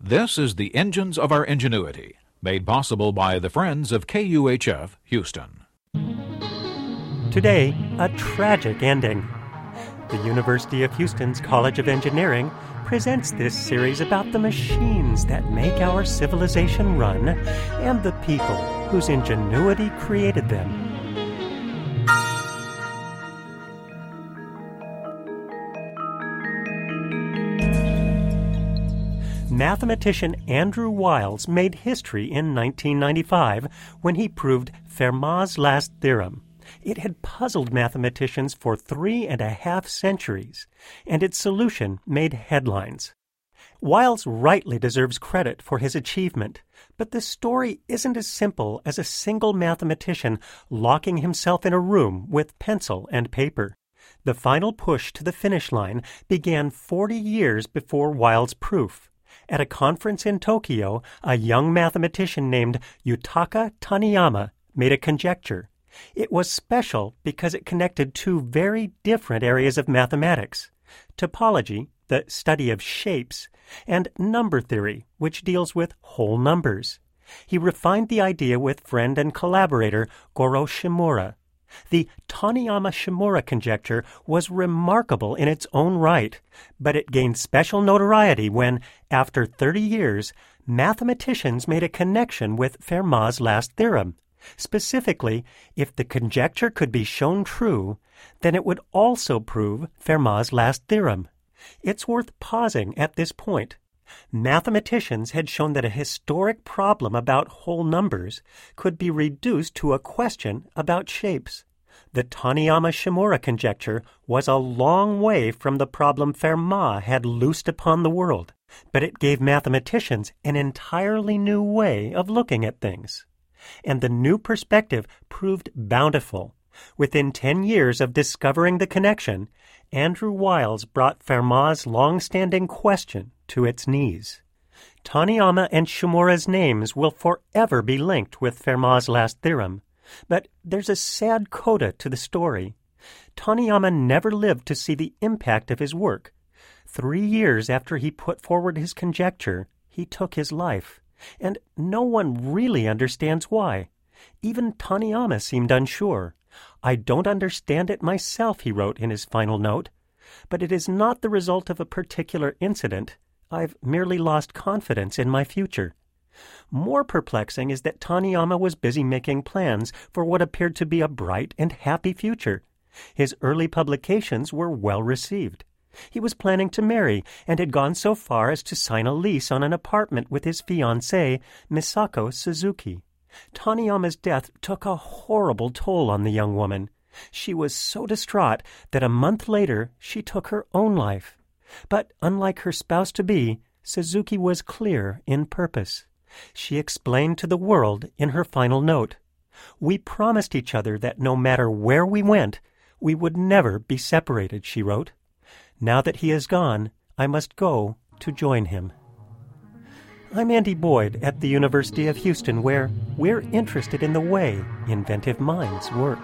This is the Engines of Our Ingenuity, made possible by the friends of KUHF Houston. Today, a tragic ending. The University of Houston's College of Engineering presents this series about the machines that make our civilization run and the people whose ingenuity created them. Mathematician Andrew Wiles made history in 1995 when he proved Fermat's last theorem. It had puzzled mathematicians for three and a half centuries, and its solution made headlines. Wiles rightly deserves credit for his achievement, but the story isn't as simple as a single mathematician locking himself in a room with pencil and paper. The final push to the finish line began 40 years before Wiles' proof. At a conference in Tokyo, a young mathematician named Yutaka Taniyama made a conjecture. It was special because it connected two very different areas of mathematics topology, the study of shapes, and number theory, which deals with whole numbers. He refined the idea with friend and collaborator Goro Shimura. The Taniyama Shimura conjecture was remarkable in its own right, but it gained special notoriety when, after 30 years, mathematicians made a connection with Fermat's last theorem. Specifically, if the conjecture could be shown true, then it would also prove Fermat's last theorem. It's worth pausing at this point. Mathematicians had shown that a historic problem about whole numbers could be reduced to a question about shapes. The Taniyama Shimura conjecture was a long way from the problem Fermat had loosed upon the world, but it gave mathematicians an entirely new way of looking at things. And the new perspective proved bountiful. Within ten years of discovering the connection, Andrew Wiles brought Fermat's long-standing question to its knees. Taniyama and Shimura's names will forever be linked with Fermat's last theorem, but there's a sad coda to the story. Taniyama never lived to see the impact of his work. Three years after he put forward his conjecture, he took his life, and no one really understands why. Even Taniyama seemed unsure. I don't understand it myself, he wrote in his final note, but it is not the result of a particular incident. I've merely lost confidence in my future. More perplexing is that Taniyama was busy making plans for what appeared to be a bright and happy future. His early publications were well received. He was planning to marry and had gone so far as to sign a lease on an apartment with his fiancée, Misako Suzuki. Taniyama's death took a horrible toll on the young woman. She was so distraught that a month later she took her own life. But unlike her spouse to be, Suzuki was clear in purpose. She explained to the world in her final note We promised each other that no matter where we went, we would never be separated, she wrote. Now that he is gone, I must go to join him. I'm Andy Boyd at the University of Houston, where we're interested in the way inventive minds work.